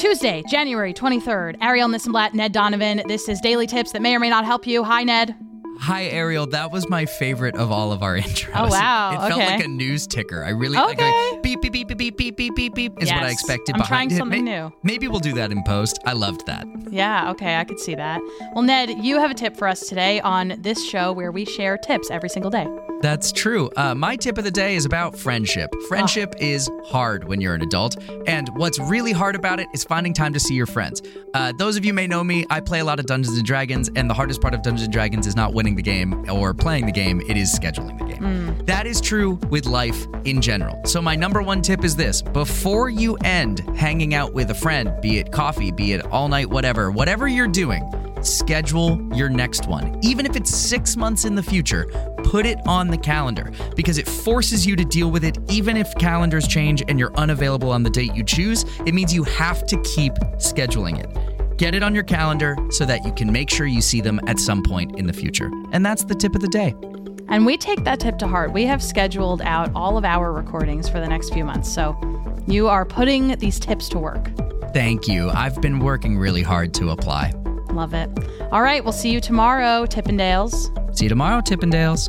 Tuesday, January 23rd. Ariel Nissenblatt, Ned Donovan. This is Daily Tips that may or may not help you. Hi, Ned. Hi, Ariel. That was my favorite of all of our intros. Oh, wow. It, it okay. felt like a news ticker. I really okay. like a beep, beep, beep, beep, beep, beep, beep, beep is yes. what I expected. I'm trying it. something maybe, new. Maybe we'll do that in post. I loved that. Yeah, okay. I could see that. Well, Ned, you have a tip for us today on this show where we share tips every single day. That's true. Uh, my tip of the day is about friendship. Friendship is hard when you're an adult, and what's really hard about it is finding time to see your friends. Uh, those of you may know me, I play a lot of Dungeons and Dragons, and the hardest part of Dungeons and Dragons is not winning the game or playing the game, it is scheduling the game. That is true with life in general. So, my number one tip is this before you end hanging out with a friend, be it coffee, be it all night, whatever, whatever you're doing, schedule your next one. Even if it's six months in the future, put it on the calendar because it forces you to deal with it. Even if calendars change and you're unavailable on the date you choose, it means you have to keep scheduling it. Get it on your calendar so that you can make sure you see them at some point in the future. And that's the tip of the day. And we take that tip to heart. We have scheduled out all of our recordings for the next few months. So you are putting these tips to work. Thank you. I've been working really hard to apply. Love it. All right, we'll see you tomorrow, Tippendales. See you tomorrow, Tippendales.